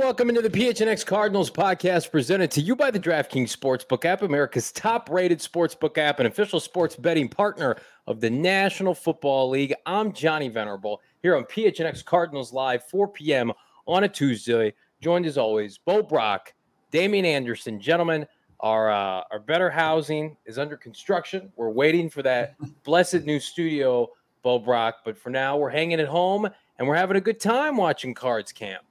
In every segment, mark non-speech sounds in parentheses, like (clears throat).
Welcome into the PHNX Cardinals podcast presented to you by the DraftKings Sportsbook app, America's top rated sportsbook app and official sports betting partner of the National Football League. I'm Johnny Venerable here on PHNX Cardinals Live, 4 p.m. on a Tuesday. Joined as always, Bo Brock, Damian Anderson. Gentlemen, our, uh, our better housing is under construction. We're waiting for that (laughs) blessed new studio, Bo Brock. But for now, we're hanging at home and we're having a good time watching Cards Camp.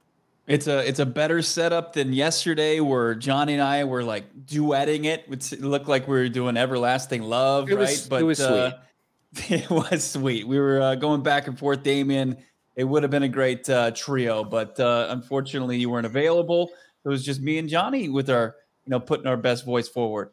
It's a it's a better setup than yesterday, where Johnny and I were like duetting it. It looked like we were doing "Everlasting Love," it right? Was, but it was uh, sweet. (laughs) It was sweet. We were uh, going back and forth, Damien. It would have been a great uh, trio, but uh, unfortunately, you weren't available. It was just me and Johnny with our, you know, putting our best voice forward.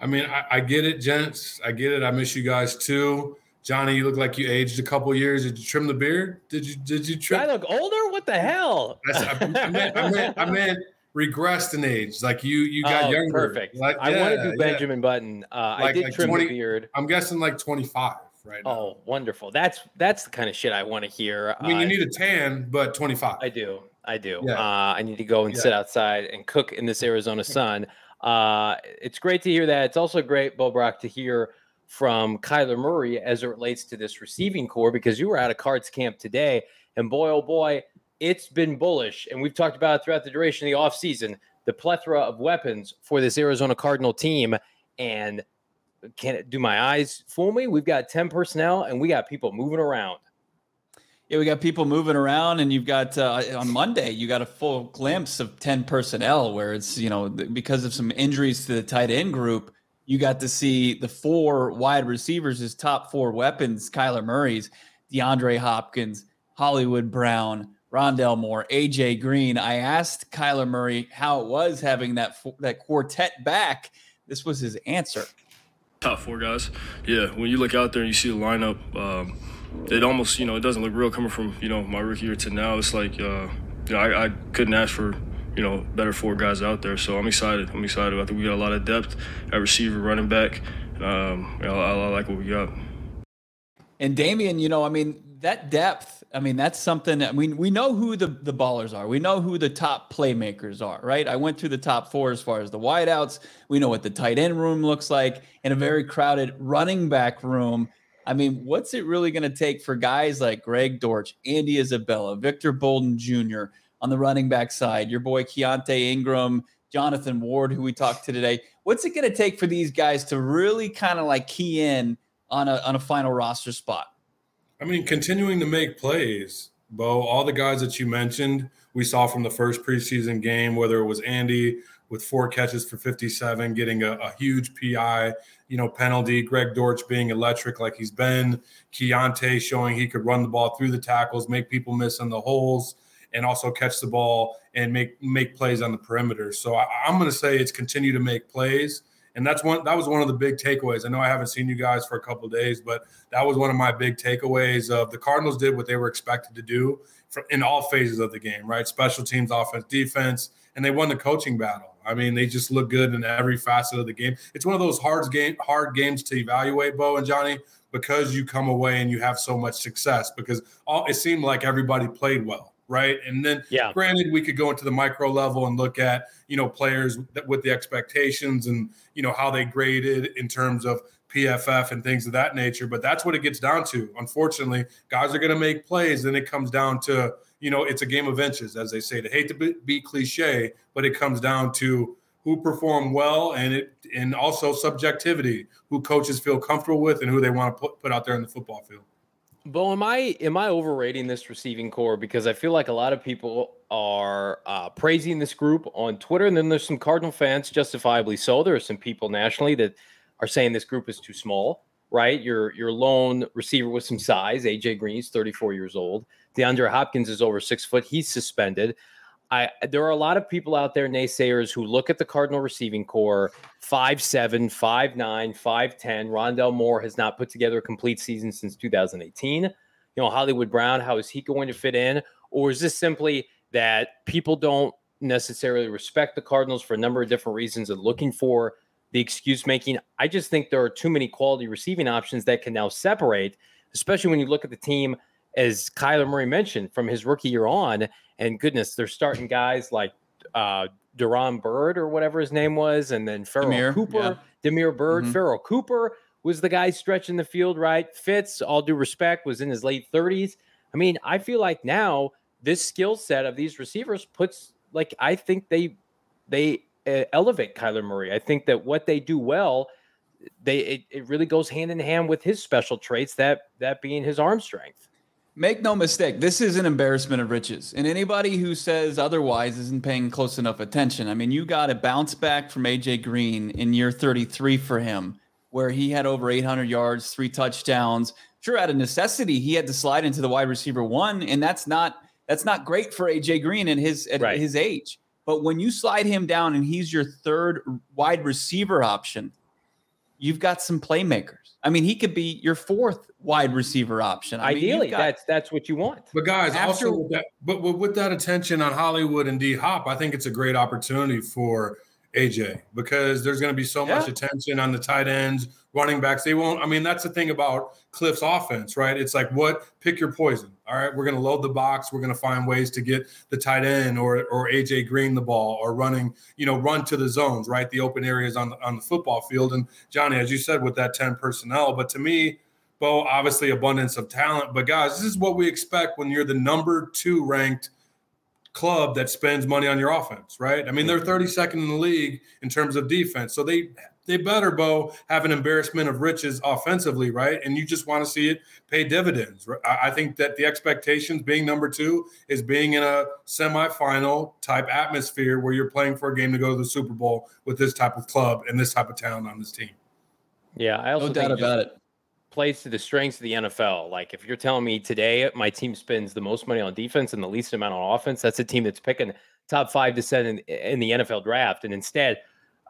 I mean, I, I get it, gents. I get it. I miss you guys too. Johnny, you look like you aged a couple years. Did you trim the beard? Did you did you trim? I look older. What the hell? I, I, meant, I, meant, I meant regressed in age. Like you you got oh, younger. Perfect. Like, I want to do Benjamin yeah. Button. Uh, like, I did like trim 20, the beard. I'm guessing like 25 right now. Oh, wonderful. That's that's the kind of shit I want to hear. I mean, uh, you need a tan, but 25. I do. I do. Yeah. Uh, I need to go and yeah. sit outside and cook in this Arizona sun. Uh, it's great to hear that. It's also great, Bo Brock, to hear from Kyler Murray as it relates to this receiving corps because you were at a cards camp today. And boy, oh boy, it's been bullish. And we've talked about it throughout the duration of the offseason the plethora of weapons for this Arizona Cardinal team. And can it do my eyes fool me? We've got 10 personnel and we got people moving around. Yeah, we got people moving around, and you've got uh, on Monday you got a full glimpse of ten personnel, where it's you know because of some injuries to the tight end group, you got to see the four wide receivers, his top four weapons, Kyler Murray's, DeAndre Hopkins, Hollywood Brown, Rondale Moore, AJ Green. I asked Kyler Murray how it was having that that quartet back. This was his answer. Top four guys. Yeah, when you look out there and you see the lineup, um, it almost you know it doesn't look real coming from you know my rookie year to now. It's like uh, you know I, I couldn't ask for you know, better four guys out there. So I'm excited. I'm excited. I think we got a lot of depth at receiver, running back. Um, I, I like what we got. And Damian, you know, I mean, that depth, I mean, that's something I mean, we know who the, the ballers are. We know who the top playmakers are, right? I went through the top four as far as the wideouts. We know what the tight end room looks like in a very crowded running back room. I mean, what's it really going to take for guys like Greg Dortch, Andy Isabella, Victor Bolden Jr., on the running back side, your boy Keaontay Ingram, Jonathan Ward, who we talked to today. What's it going to take for these guys to really kind of like key in on a on a final roster spot? I mean, continuing to make plays, Bo. All the guys that you mentioned, we saw from the first preseason game, whether it was Andy with four catches for 57, getting a, a huge PI, you know, penalty. Greg Dortch being electric like he's been. Keaontay showing he could run the ball through the tackles, make people miss in the holes and also catch the ball and make make plays on the perimeter. So I, am going to say it's continue to make plays, and that's one that was one of the big takeaways. I know I haven't seen you guys for a couple days, but that was one of my big takeaways. Of the Cardinals did what they were expected to do for, in all phases of the game, right? Special teams, offense, defense, and they won the coaching battle. I mean, they just look good in every facet of the game. It's one of those hard game hard games to evaluate, Bo and Johnny, because you come away and you have so much success. Because all it seemed like everybody played well right? And then, yeah. granted, we could go into the micro level and look at you know players with the expectations and you know how they graded in terms of PFF and things of that nature. But that's what it gets down to. Unfortunately, guys are going to make plays, and it comes down to you know it's a game of inches, as they say. To hate to be, be cliche, but it comes down to who perform well and it and also subjectivity, who coaches feel comfortable with, and who they want to put put out there in the football field. Bo, am I am I overrating this receiving corps because I feel like a lot of people are uh, praising this group on Twitter, and then there's some Cardinal fans, justifiably so. There are some people nationally that are saying this group is too small. Right, your your lone receiver with some size, AJ Green's 34 years old. DeAndre Hopkins is over six foot. He's suspended. I there are a lot of people out there, naysayers, who look at the Cardinal receiving corps, five seven, five nine, five ten. Rondale Moore has not put together a complete season since 2018. You know, Hollywood Brown, how is he going to fit in? Or is this simply that people don't necessarily respect the Cardinals for a number of different reasons and looking for the excuse making? I just think there are too many quality receiving options that can now separate, especially when you look at the team as Kyler Murray mentioned, from his rookie year on. And goodness, they're starting guys like uh Duron Bird or whatever his name was, and then Pharoh Damiere, Cooper, yeah. Bird, Byrd, Mhm. Pharoh Cooper was the guy stretching the field, right? Fitz, all due respect, was in his late 30s. I mean, I feel like now this skill set of these receivers puts like I think they they uh, elevate Kyler Murray. I think that what they do well, they it, it really goes hand in hand with his special traits that that being his arm strength. Make no mistake, this is an embarrassment of riches. And anybody who says otherwise isn't paying close enough attention. I mean, you got a bounce back from AJ Green in year 33 for him, where he had over 800 yards, three touchdowns. Sure, out of necessity, he had to slide into the wide receiver one, and that's not that's not great for AJ Green at his at Right. his age. But when you slide him down and he's your third wide receiver option, you've got some playmakers. I mean, he could be your fourth wide receiver option. I mean, Ideally, got- that's that's what you want. But guys, After- also with that, but with, with that attention on Hollywood and D Hop, I think it's a great opportunity for AJ because there's going to be so much attention on the tight ends, running backs. They won't. I mean, that's the thing about Cliff's offense, right? It's like what pick your poison. All right, we're going to load the box. We're going to find ways to get the tight end or or AJ Green the ball or running, you know, run to the zones, right? The open areas on the on the football field. And Johnny, as you said, with that ten personnel, but to me. Bo, obviously abundance of talent, but guys, this is what we expect when you're the number two ranked club that spends money on your offense, right? I mean, they're 32nd in the league in terms of defense, so they they better, Bo, have an embarrassment of riches offensively, right? And you just want to see it pay dividends. right? I I think that the expectations being number two is being in a semifinal type atmosphere where you're playing for a game to go to the Super Bowl with this type of club and this type of talent on this team. Yeah, I also no doubt it about it. plays to the strengths of the NFL. Like if you're telling me today my team spends the most money on defense and the least amount on offense, that's a team that's picking top five to seven in, in the NFL draft. And instead,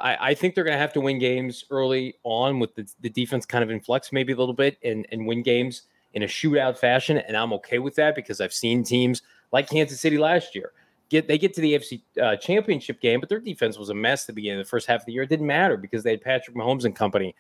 I, I think they're going to have to win games early on with the, the defense kind of in flux maybe a little bit and, and win games in a shootout fashion. And I'm okay with that because I've seen teams like Kansas City last year get they get to the AFC uh, Championship game, but their defense was a mess at the beginning of the first half of the year. It didn't matter because they had Patrick Mahomes and company.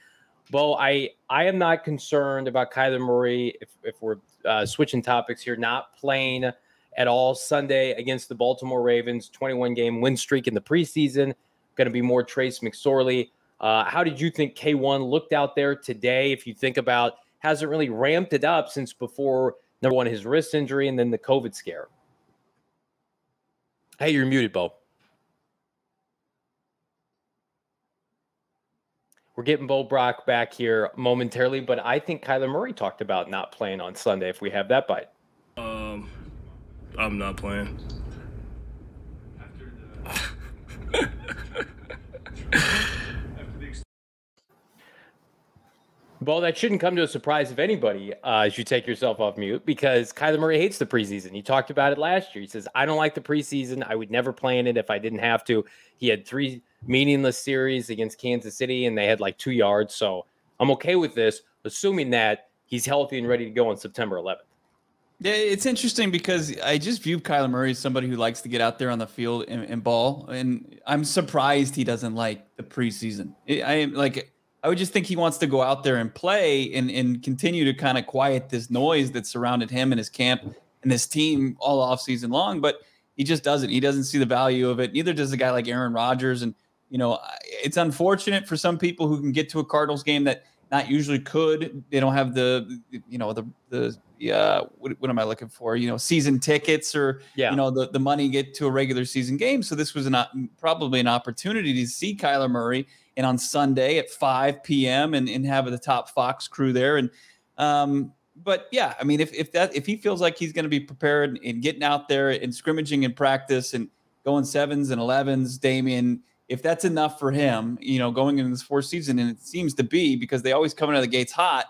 Well, I I am not concerned about Kyler Murray if if we're uh, switching topics here, not playing at all Sunday against the Baltimore Ravens, 21 game win streak in the preseason. Going to be more Trace McSorley. Uh, how did you think K1 looked out there today? If you think about hasn't really ramped it up since before number one his wrist injury and then the COVID scare. Hey, you're muted, Bo. We're getting Bo Brock back here momentarily, but I think Kyler Murray talked about not playing on Sunday if we have that bite. Um, I'm not playing. Bo, that shouldn't come to a surprise of anybody uh, as you take yourself off mute because Kyler Murray hates the preseason. He talked about it last year. He says, I don't like the preseason. I would never play in it if I didn't have to. He had three meaningless series against Kansas City and they had like two yards. So I'm okay with this, assuming that he's healthy and ready to go on September 11th. Yeah, it's interesting because I just view Kyler Murray as somebody who likes to get out there on the field and, and ball, and I'm surprised he doesn't like the preseason. I am like, I would just think he wants to go out there and play and and continue to kind of quiet this noise that surrounded him and his camp and his team all off season long, but he just doesn't. He doesn't see the value of it. Neither does a guy like Aaron Rodgers. And, you know, it's unfortunate for some people who can get to a Cardinals game that not usually could. They don't have the, you know, the, the, yeah, what, what, am I looking for? You know, season tickets or, yeah. you know, the, the money get to a regular season game. So this was not probably an opportunity to see Kyler Murray and on Sunday at 5 p.m. and, and have the top Fox crew there. And, um, but yeah, I mean, if, if that if he feels like he's going to be prepared and getting out there and scrimmaging in practice and going sevens and elevens, Damien, if that's enough for him, you know, going into this fourth season, and it seems to be because they always come out of the gates hot,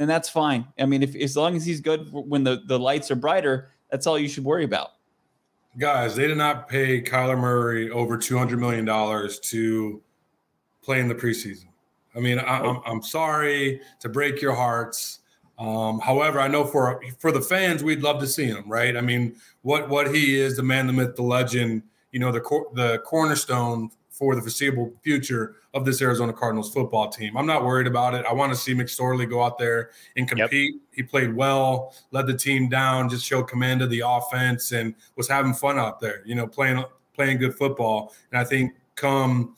then that's fine. I mean, if as long as he's good when the, the lights are brighter, that's all you should worry about. Guys, they did not pay Kyler Murray over two hundred million dollars to play in the preseason. I mean, I, I'm, I'm sorry to break your hearts um, however, I know for for the fans, we'd love to see him, right? I mean, what what he is, the man, the myth, the legend, you know, the cor- the cornerstone for the foreseeable future of this Arizona Cardinals football team. I'm not worried about it. I want to see McSorley go out there and compete. Yep. He played well, led the team down, just showed command of the offense, and was having fun out there. You know, playing playing good football. And I think come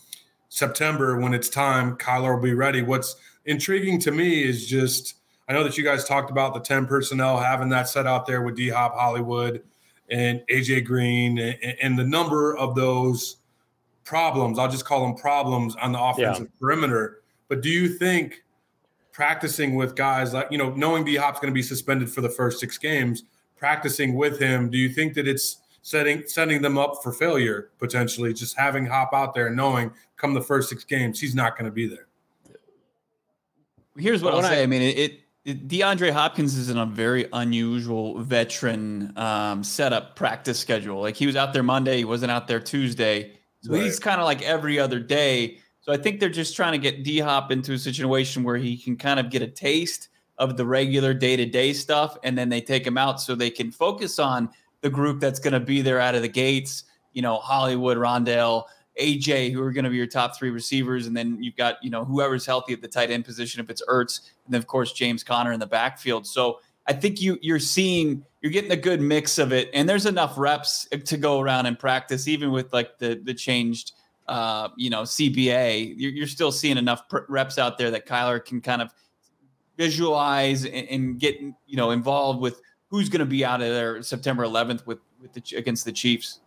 September, when it's time, Kyler will be ready. What's intriguing to me is just I know that you guys talked about the 10 personnel, having that set out there with D Hop Hollywood and AJ Green and, and, the number of those problems. I'll just call them problems on the offensive yeah. perimeter. But do you think practicing with guys like, you know, knowing D Hop's going to be suspended for the first six games, practicing with him, do you think that it's setting setting them up for failure potentially? Just having Hop out there and knowing come the first six games, he's not going to be there. Here's what I'll say. I, I mean, it, it DeAndre Hopkins is in a very unusual veteran um, setup practice schedule. Like he was out there Monday, he wasn't out there Tuesday. So right. he's kind of like every other day. So I think they're just trying to get D Hop into a situation where he can kind of get a taste of the regular day to day stuff. And then they take him out so they can focus on the group that's going to be there out of the gates. You know, Hollywood, Rondale, AJ, who are going to be your top three receivers, and then you've got you know whoever's healthy at the tight end position if it's Ertz, and then of course James Conner in the backfield. So I think you you're seeing you're getting a good mix of it, and there's enough reps to go around and practice, even with like the the changed uh, you know CBA. You're, you're still seeing enough reps out there that Kyler can kind of visualize and, and get you know involved with who's going to be out of there September 11th with with the against the Chiefs.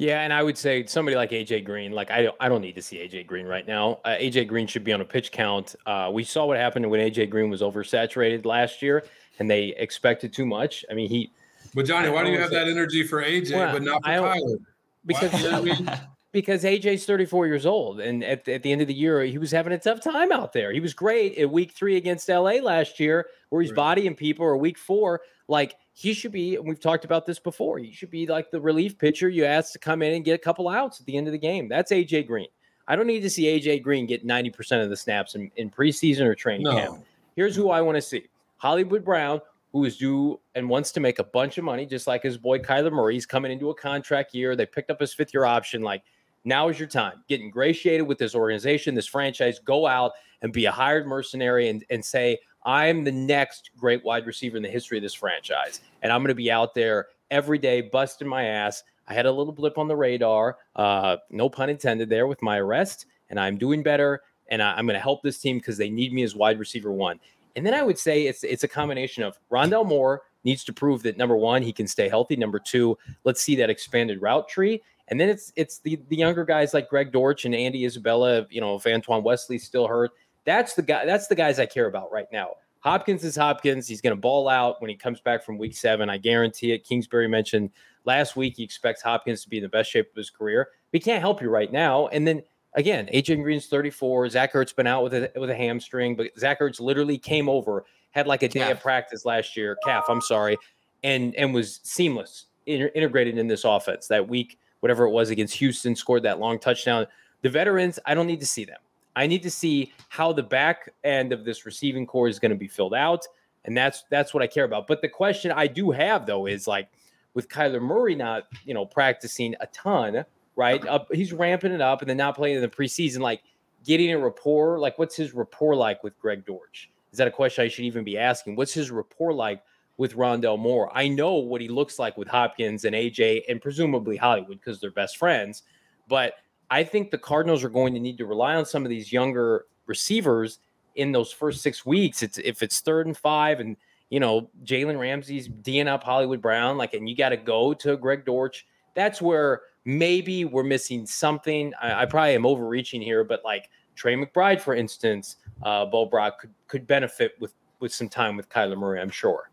Yeah, and I would say somebody like AJ Green, like I don't, I don't need to see AJ Green right now. Uh, AJ Green should be on a pitch count. Uh, we saw what happened when AJ Green was oversaturated last year, and they expected too much. I mean, he. But Johnny, why do you have that energy for AJ well, but not for Kyler? Because you know I mean? (laughs) because AJ's 34 years old, and at, at the end of the year, he was having a tough time out there. He was great at Week Three against LA last year, where he's right. bodying people, or Week Four, like he should be, and we've talked about this before, he should be like the relief pitcher you ask to come in and get a couple outs at the end of the game. That's AJ Green. I don't need to see AJ Green get 90% of the snaps in, in preseason or training no. camp. Here's who I want to see Hollywood Brown, who is due and wants to make a bunch of money, just like his boy Kyler Murray. He's coming into a contract year. They picked up his fifth year option. Like, now is your time. Get ingratiated with this organization, this franchise. Go out and be a hired mercenary and, and say, I'm the next great wide receiver in the history of this franchise. And I'm going to be out there every day busting my ass. I had a little blip on the radar, uh, no pun intended there with my arrest, and I'm doing better. And I, am going to help this team because they need me as wide receiver one. And then I would say it's it's a combination of Rondale Moore needs to prove that number one he can stay healthy. Number two, let's see that expanded route tree. And then it's it's the the younger guys like Greg Dortch and Andy Isabella. You know, if Antoine Wesley's still hurt, that's the guy. That's the guys I care about right now. Hopkins is Hopkins. He's going to ball out when he comes back from week seven. I guarantee it. Kingsbury mentioned last week he expects Hopkins to be in the best shape of his career. We can't help you right now. And then again, AJ Green's 34. Zach Ertz been out with a with a hamstring, but Zach Ertz literally came over, had like a day calf. of practice last year, calf. I'm sorry, and and was seamless, integrated in this offense that week, whatever it was against Houston, scored that long touchdown. The veterans, I don't need to see them. I need to see how the back end of this receiving corps is going to be filled out, and that's that's what I care about. But the question I do have though is like with Kyler Murray not you know practicing a ton, right? Up, he's ramping it up and then not playing in the preseason, like getting a rapport. Like, what's his rapport like with Greg Dortch? Is that a question I should even be asking? What's his rapport like with Rondale Moore. I know what he looks like with Hopkins and AJ and presumably Hollywood because they're best friends. But I think the Cardinals are going to need to rely on some of these younger receivers in those first six weeks. It's if it's third and five and you know, Jalen Ramsey's D'ing up Hollywood Brown, like, and you got to go to Greg Dortch. That's where maybe we're missing something. I, I, probably am overreaching here, but like Trey McBride, for instance, uh, Bo Brock could could benefit with with some time with Kyler Murray, I'm sure.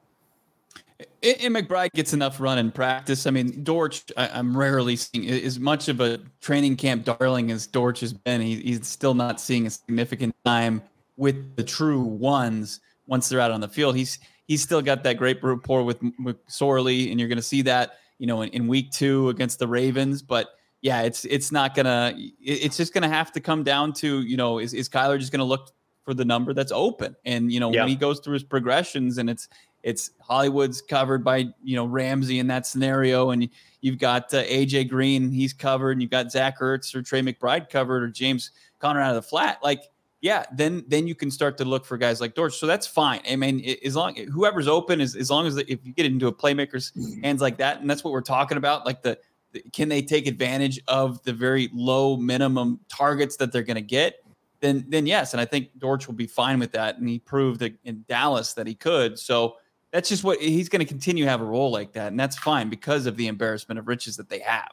And McBride gets enough run in practice. I mean, Dortch, I, am rarely seeing as much of a training camp darling as Dortch has been. He, he's still not seeing a significant time with the true ones once they're out on the field. He's he's still got that great rapport with, Sorley, and you're going to see that you know in, in, week two against the Ravens. But yeah, it's it's not gonna. It's just gonna have to come down to you know is is Kyler just going to look for the number that's open? And you know yeah. when he goes through his progressions and it's it's Hollywood's covered by you know Ramsey in that scenario, and you've got uh, AJ Green, he's covered, and you've got Zach Ertz or Trey McBride covered, or James Conner out of the flat. Like yeah, then then you can start to look for guys like Dortch. So that's fine. I mean, as long whoever's open is as long as the, if you get into a playmaker's mm-hmm. hands like that, and that's what we're talking about. Like the, the can they take advantage of the very low minimum targets that they're going to get? Then then yes, and I think Dortch will be fine with that. And he proved in Dallas that he could. So that's just what he's going to continue to have a role like that, and that's fine because of the embarrassment of riches that they have.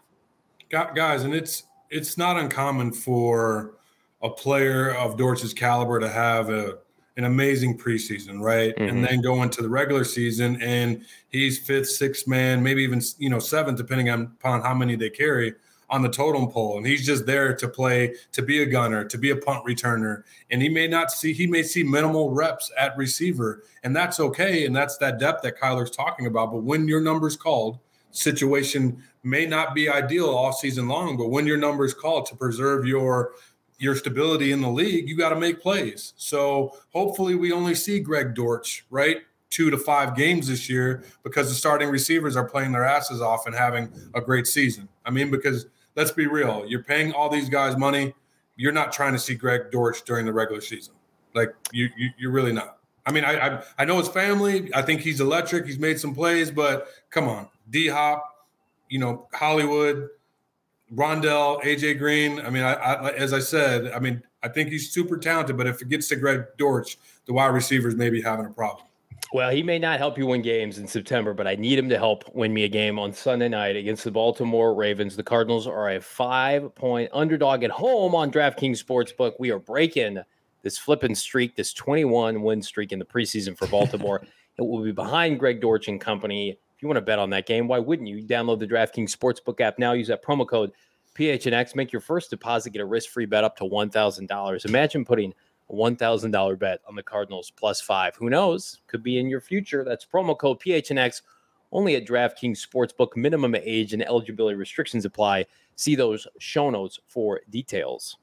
Guys, and it's it's not uncommon for a player of Dortch's caliber to have a an amazing preseason, right? Mm-hmm. And then go into the regular season and he's fifth, sixth man, maybe even you know seventh, depending on upon how many they carry on the totem pole. And he's just there to play, to be a gunner, to be a punt returner. And he may not see, he may see minimal reps at receiver, and that's okay. And that's that depth that Kyler's talking about. But when your number's called, situation may not be ideal all season long. But when your number is called to preserve your your stability in the league, you got to make plays. So hopefully we only see Greg Dortch, right? Two to five games this year because the starting receivers are playing their asses off and having a great season. I mean, because let's be real, you're paying all these guys money. You're not trying to see Greg Dortch during the regular season. Like you, you you're really not. I mean, I, I I know his family. I think he's electric. He's made some plays, but come on, D Hop, you know, Hollywood, Rondale, AJ Green. I mean, I, I, as I said, I mean, I think he's super talented, but if it gets to Greg Dortch, the wide receivers may be having a problem. Well, he may not help you win games in September, but I need him to help win me a game on Sunday night against the Baltimore Ravens. The Cardinals are a five point underdog at home on DraftKings Sportsbook. We are breaking this flipping streak, this 21 win streak in the preseason for Baltimore. (laughs) it will be behind Greg Dortch and company you want to bet on that game, why wouldn't you? Download the DraftKings Sportsbook app now. Use that promo code PHNX. Make your first deposit. Get a risk-free bet up to $1,000. Imagine putting a $1,000 bet on the Cardinals plus five. Who knows? Could be in your future. That's promo code PHNX only at DraftKings Sportsbook. Minimum age and eligibility restrictions apply. See those show notes for details.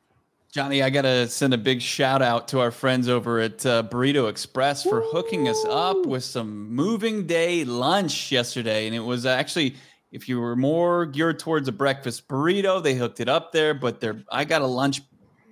Johnny, I got to send a big shout out to our friends over at uh, Burrito Express for hooking us up with some moving day lunch yesterday. And it was actually, if you were more geared towards a breakfast burrito, they hooked it up there. But they I got a lunch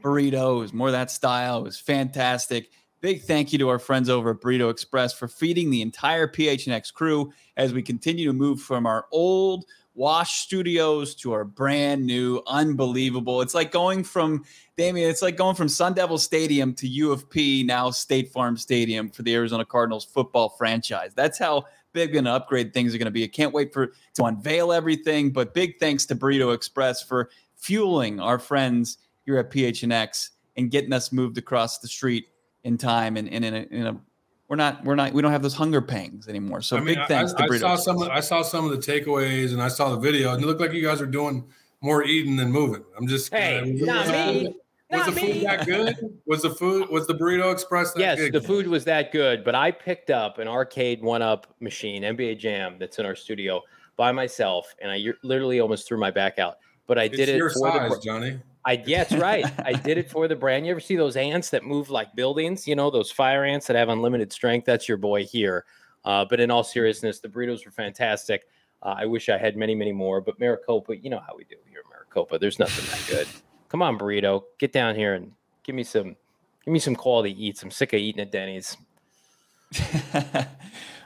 burrito. It was more that style. It was fantastic. Big thank you to our friends over at Burrito Express for feeding the entire PHNX crew as we continue to move from our old Wash Studios to our brand new, unbelievable. It's like going from Damien. It's like going from Sun Devil Stadium to U of P, now State Farm Stadium for the Arizona Cardinals football franchise. That's how big an upgrade things are going to be. I can't wait for to unveil everything. But big thanks to Burrito Express for fueling our friends here at PHNX and getting us moved across the street in time and, and in, a, in a we're not we're not we don't have those hunger pangs anymore. So I mean, big thanks I, to I saw some I saw some of the takeaways and I saw the video and it looked like you guys are doing more eating than moving. I'm just hey, uh, not me. Was the food that good? Was the food was the burrito express yes, good? the food was that good, but I picked up an arcade one up machine, NBA Jam, that's in our studio by myself, and I literally almost threw my back out. But I it's did it your for size, the, Johnny. I yeah, that's right. I did it for the brand. You ever see those ants that move like buildings? You know, those fire ants that have unlimited strength. That's your boy here. Uh, but in all seriousness, the burritos were fantastic. Uh, I wish I had many, many more. But Maricopa, you know how we do here, Maricopa. There's nothing that good. Come on, burrito, get down here and give me some, give me some quality eats. I'm sick of eating at Denny's. (laughs)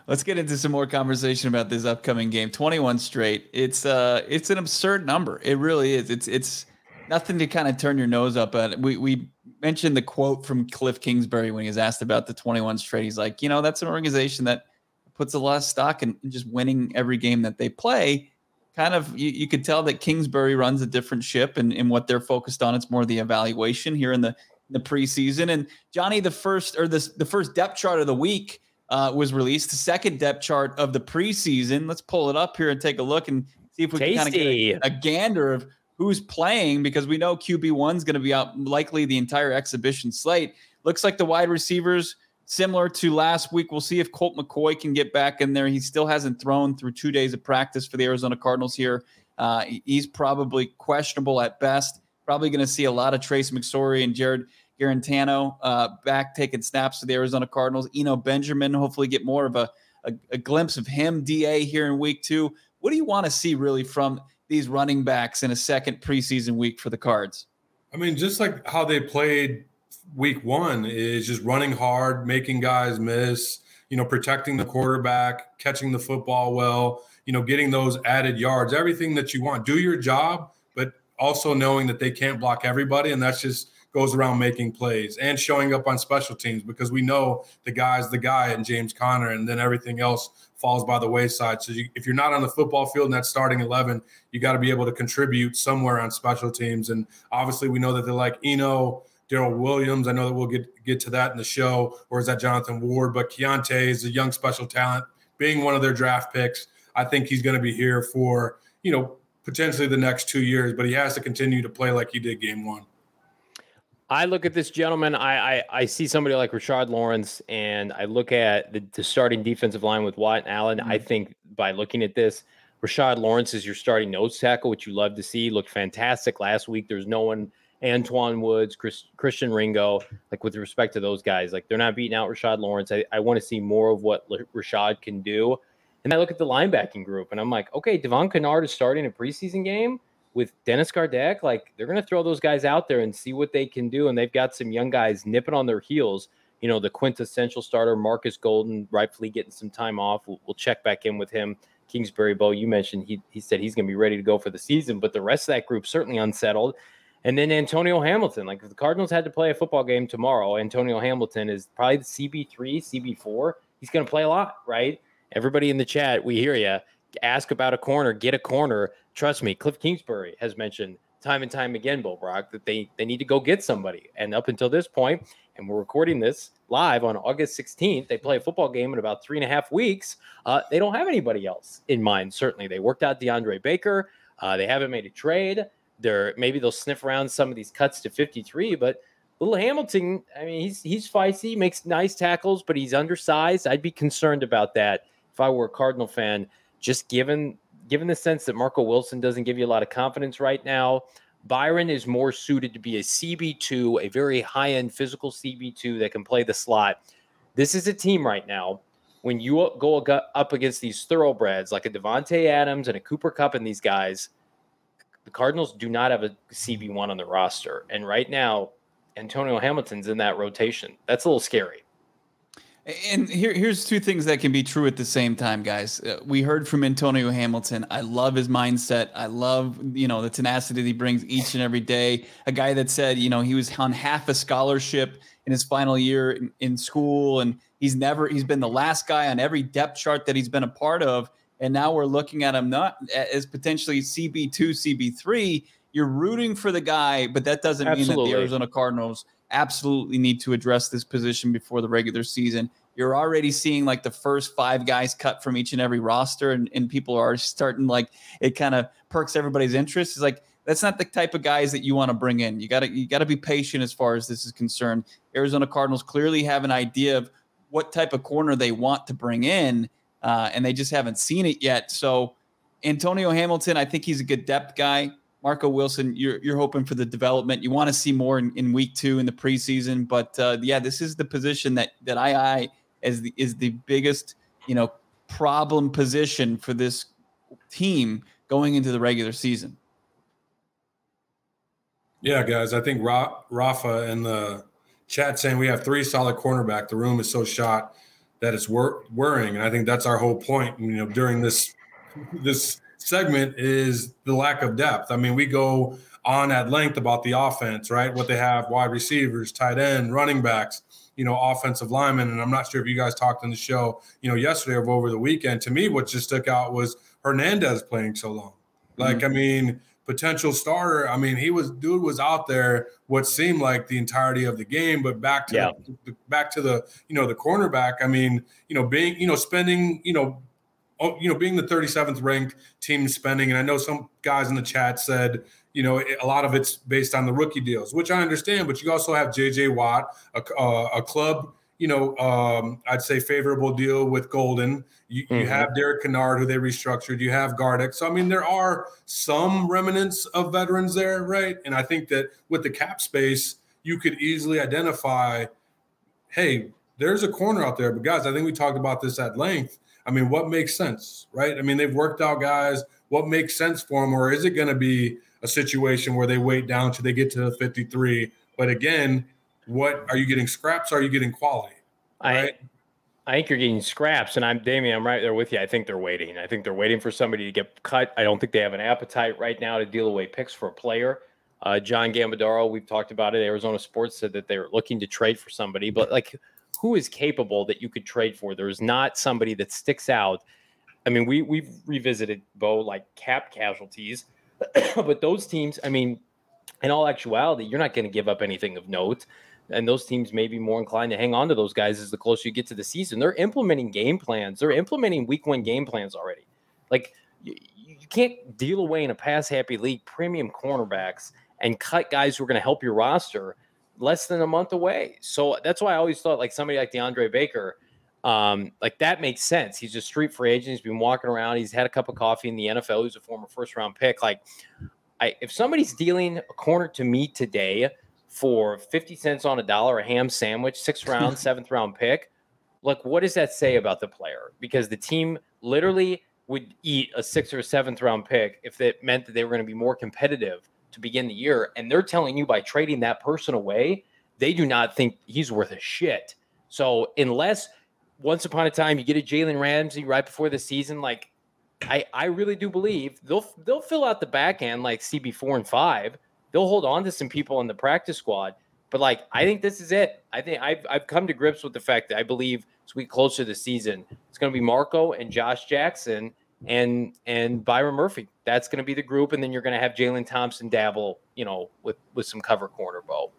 Let's get into some more conversation about this upcoming game. 21 straight. It's uh it's an absurd number. It really is. It's it's nothing to kind of turn your nose up at. We we mentioned the quote from Cliff Kingsbury when he was asked about the 21 straight. He's like, you know, that's an organization that puts a lot of stock in, just winning every game that they play. Kind of, you, you could tell that Kingsbury runs a different ship, and, and what they're focused on, it's more the evaluation here in the in the preseason. And Johnny, the first or the the first depth chart of the week uh, was released. The second depth chart of the preseason. Let's pull it up here and take a look and see if we Tasty. can kind of get a, a gander of who's playing because we know QB1 is going to be out likely the entire exhibition slate. Looks like the wide receivers similar to last week. We'll see if Colt McCoy can get back in there. He still hasn't thrown through two days of practice for the Arizona Cardinals here. Uh, he's probably questionable at best. Probably going to see a lot of Trace McSorley and Jarrett Guarantano uh, back taking snaps for the Arizona Cardinals. Eno Benjamin, hopefully get more of a, a, a glimpse of him, DA, here in week two. What do you want to see really from these running backs in a second preseason week for the Cards? I mean, just like how they played week one is just running hard, making guys miss, you know, protecting the quarterback, catching the football well, you know, getting those added yards, everything that you want. Do your job, but also knowing that they can't block everybody. And that's just goes around making plays and showing up on special teams because we know the guy's the guy and James Conner, and then everything else falls by the wayside. So you, if you're not on the football field and that starting 11, you got to be able to contribute somewhere on special teams. And obviously, we know that they're like Eno, Darrel Williams. I know that we'll get get to that in the show, or is that Jonathan Ward? But Keaontay is a young special talent, being one of their draft picks. I think he's going to be here for you know potentially the next two years, but he has to continue to play like he did game one. I look at this gentleman. I, I, I see somebody like Rashard Lawrence, and I look at the, the starting defensive line with Watt and Allen. Mm-hmm. I think by looking at this, Rashard Lawrence is your starting nose tackle, which you love to see. Looked fantastic last week. There's no one. Antoine Woods, Chris, Christian Ringo, like with respect to those guys, like they're not beating out Rashard Lawrence. I, I want to see more of what Rashard can do. And I look at the linebacking group, and I'm like, okay, Devon Kennard is starting a preseason game with Dennis Gardeck, like they're going to throw those guys out there and see what they can do. And they've got some young guys nipping on their heels. You know, the quintessential starter, Markus Golden, rightfully getting some time off. We'll, we'll check back in with him. Kingsbury Bo, you mentioned he, he said he's going to be ready to go for the season, but the rest of that group certainly unsettled. And then Antonio Hamilton, like if the Cardinals had to play a football game tomorrow, Antonio Hamilton is probably the CB3, CB4. He's going to play a lot, right? Everybody in the chat, we hear you ask about a corner, get a corner. Trust me, Cliff Kingsbury has mentioned time and time again, Bo Brock, that they they need to go get somebody. And up until this point, and we're recording this live on August 16th, they play a football game in about three and a half weeks. Uh, they don't have anybody else in mind. Certainly, they worked out DeAndre Baker. Uh, they haven't made a trade. They're maybe they'll sniff around some of these cuts to 53, but little Hamilton, I mean, he's he's feisty, makes nice tackles, but he's undersized. I'd be concerned about that if I were a Cardinal fan just given given the sense that Marco Wilson doesn't give you a lot of confidence right now, Byron is more suited to be a CB2, a very high end physical CB2 that can play the slot. This is a team right now. When you go up against these thoroughbreds like a Davante Adams and a Cooper Kupp and these guys, the Cardinals do not have a CB1 on the roster. And right now, Antonio Hamilton's in that rotation. That's a little scary. And here, here's two things that can be true at the same time, guys. Uh, we heard from Antonio Hamilton. I love his mindset. I love, you know, the tenacity that he brings each and every day. A guy that said, you know, he was on half a scholarship in his final year in, in school, and he's never, he's been the last guy on every depth chart that he's been a part of. And now we're looking at him not as potentially CB2, CB3. You're rooting for the guy, but that doesn't Absolutely. mean that the Arizona Cardinals absolutely need to address this position before the regular season. You're already seeing like the first five guys cut from each and every roster, and, and people are starting like it kind of perks everybody's interest. It's like that's not the type of guys that you want to bring in. You gotta you gotta be patient as far as this is concerned. Arizona Cardinals clearly have an idea of what type of corner they want to bring in, uh, and they just haven't seen it yet. So Antonio Hamilton, I think he's a good depth guy. Marco Wilson, you're you're hoping for the development. You want to see more in, in week two in the preseason, but uh, yeah, this is the position that that I I as the is the biggest you know problem position for this team going into the regular season. Yeah, guys, I think Ra- Rafa and the chat saying we have three solid cornerback. The room is so shot that it's wor- worrying. And I think that's our whole point. You know, during this this segment is the lack of depth. I mean, we go on at length about the offense, right? What they have, wide receivers, tight end, running backs, you know, offensive linemen. And I'm not sure if you guys talked on the show, you know, yesterday or over the weekend. To me, what just stuck out was Hernandez playing so long. Like, mm-hmm. I mean, potential starter. I mean, he was dude was out there what seemed like the entirety of the game, but back to yeah. the, back to the you know the cornerback. I mean, you know, being you know spending you know you know being the 37th ranked team spending, and I know some guys in the chat said you know, a lot of it's based on the rookie deals, which I understand. But you also have J.J. Watt, a, uh, a club, you know, um, I'd say favorable deal with Golden. You, mm-hmm. you, have Derek Kennard, who they restructured. You have Gardeck. So I mean, there are some remnants of veterans there, right? And I think that with the cap space, you could easily identify, hey, there's a corner out there. But guys, I think we talked about this at length. I mean, what makes sense, right? I mean, they've worked out guys. What makes sense for them, or is it going to be a situation where they wait down till they get to the 53. But again, what are you getting scraps? are you getting quality? Right? I I think you're getting scraps, and I'm Damien. I'm right there with you. I think they're waiting. I think they're waiting for somebody to get cut. I don't think they have an appetite right now to deal away picks for a player. Uh, John Gambadoro, we've talked about it. Arizona Sports said that they're looking to trade for somebody, but like, who is capable that you could trade for? There's not somebody that sticks out. I mean, we we've revisited Bo like cap casualties (clears throat) but those teams, I mean, in all actuality, you're not going to give up anything of note. And those teams may be more inclined to hang on to those guys as the closer you get to the season. They're implementing game plans. They're implementing week one game plans already. Like you, you can't deal away in a pass happy league premium cornerbacks and cut guys who are going to help your roster less than a month away. So that's why I always thought like somebody like DeAndre Baker, um, like that makes sense. He's a street free agent. He's been walking around. He's had a cup of coffee in the NFL. He's a former first round pick. Like, I, if somebody's dealing a corner to me today for 50 cents on a dollar, a ham sandwich, sixth (laughs) round, seventh round pick, like, what does that say about the player? Because the team literally would eat a sixth or seventh round pick if it meant that they were going to be more competitive to begin the year. And they're telling you by trading that person away, they do not think he's worth a shit. So, unless once upon a time you get a Jalen Ramsey right before the season, like I, I really do believe they'll they'll fill out the back end like CB four and five. They'll hold on to some people in the practice squad. But like I think this is it. I think I've I've come to grips with the fact that I believe as we closer to the season, it's gonna be Marco and Josh Jackson and and Byron Murphy. That's gonna be the group, and then you're gonna have Jalen Thompson dabble, you know, with with some cover corner Bo.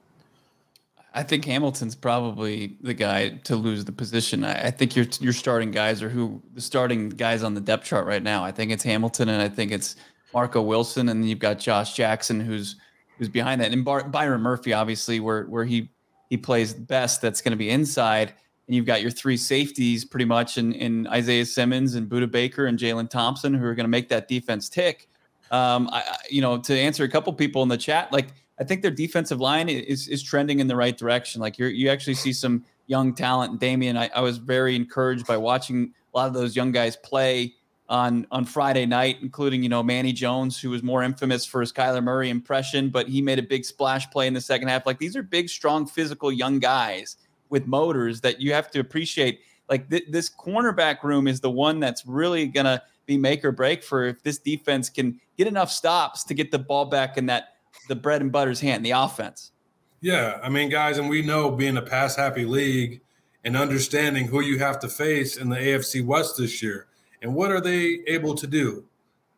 I think Hamilton's probably the guy to lose the position. I, I think your your starting guys are who the starting guys on the depth chart right now. I think it's Hamilton and I think it's Marco Wilson, and then you've got Josh Jackson who's who's behind that, and Bar- Byron Murphy obviously where where he he plays best. That's going to be inside, and you've got your three safeties pretty much in, in Isaiah Simmons and Budda Baker and Jalen Thompson who are going to make that defense tick. Um, I, you know, to answer a couple people in the chat, like I think their defensive line is is trending in the right direction. Like you you actually see some young talent. Damien, I, I was very encouraged by watching a lot of those young guys play on on Friday night, including you know Manny Jones, who was more infamous for his Kyler Murray impression, but he made a big splash play in the second half. Like these are big, strong, physical young guys with motors that you have to appreciate. Like th- this cornerback room is the one that's really gonna be make or break for if this defense can get enough stops to get the ball back in that the bread and butter's hand, the offense. Yeah, I mean, guys, and we know being a pass happy league and understanding who you have to face in the AFC West this year, and what are they able to do?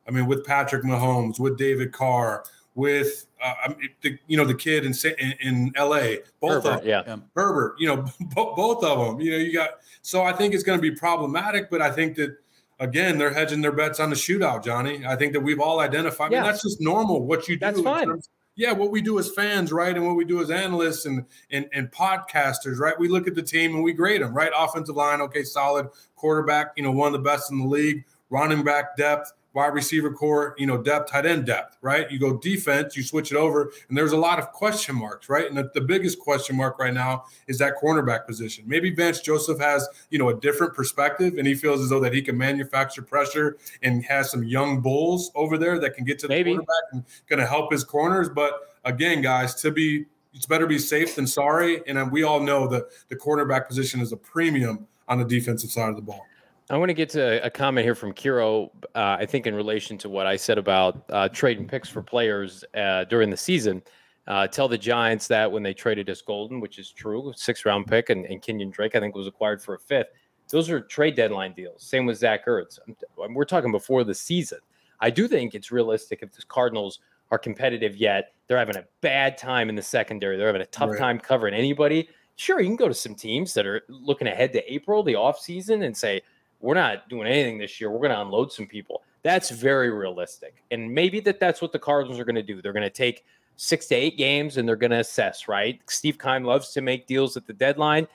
I mean, with Patrick Mahomes, with David Carr, with uh, the, you know the kid in in, in L.A. Both Herbert, of them, yeah, Herbert. You know, (laughs) both of them. You know, you got. So I think it's going to be problematic, but I think that again, they're hedging their bets on the shootout, Johnny. I think that we've all identified. Yeah. I mean, that's just normal. What you do. That's fine. Terms, yeah, what we do as fans, right, and what we do as analysts and, and and podcasters, right? We look at the team and we grade them, right? Offensive line, okay, solid. Quarterback, you know, one of the best in the league. Running back depth, wide receiver corps, you know, depth, tight end depth, right? You go defense, you switch it over, and there's a lot of question marks, right? And the, the, biggest question mark right now is that cornerback position. Maybe Vance Joseph has, you know, a different perspective, and he feels as though that he can manufacture pressure and has some young bulls over there that can get to the Maybe. quarterback and going to help his corners. But again, guys, to be it's better be safe than sorry. And uh, we all know that the cornerback position is a premium on the defensive side of the ball. I want to get to a comment here from Kiro. Uh, I think in relation to what I said about uh, trading picks for players uh, during the season. Uh, tell the Giants that when they traded us Golden, which is true, six round pick, and, and Kenyon Drake, I think was acquired for a fifth. Those are trade deadline deals. Same with Zach Ertz. We're talking before the season. I do think it's realistic if the Cardinals are competitive yet. They're having a bad time in the secondary. They're having a tough right. time covering anybody. Sure, you can go to some teams that are looking ahead to April, the offseason, and say, we're not doing anything this year. We're going to unload some people. That's very realistic. And maybe that that's what the Cardinals are going to do. They're going to take six to eight games and they're going to assess, right? Steve Keim loves to make deals at the deadline.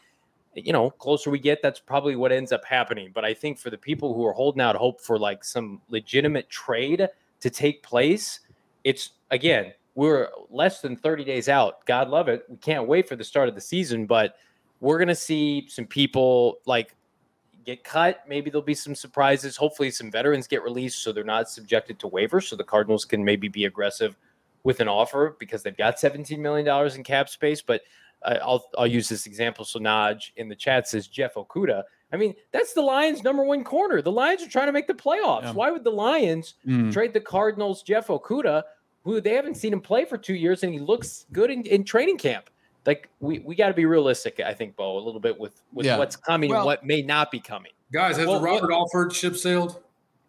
You know, closer we get, that's probably what ends up happening. But I think for the people who are holding out hope for like some legitimate trade to take place, it's again, we're less than 30 days out. God love it. We can't wait for the start of the season, but we're going to see some people like get cut. Maybe there'll be some surprises. Hopefully, some veterans get released so they're not subjected to waivers. So the Cardinals can maybe be aggressive with an offer because they've got $17 million in cap space. But I'll, I'll use this example. So Naj in the chat says Jeff Okudah. I mean, that's the Lions' number one corner. The Lions are trying to make the playoffs. Yeah. Why would the Lions mm. trade the Cardinals' Jeff Okudah, who they haven't seen him play for two years and he looks good in, in training camp? Like we, we got to be realistic, I think, Bo, a little bit with with yeah. what's coming well, and what may not be coming. Guys, has well, the Robert what, Alford ship sailed?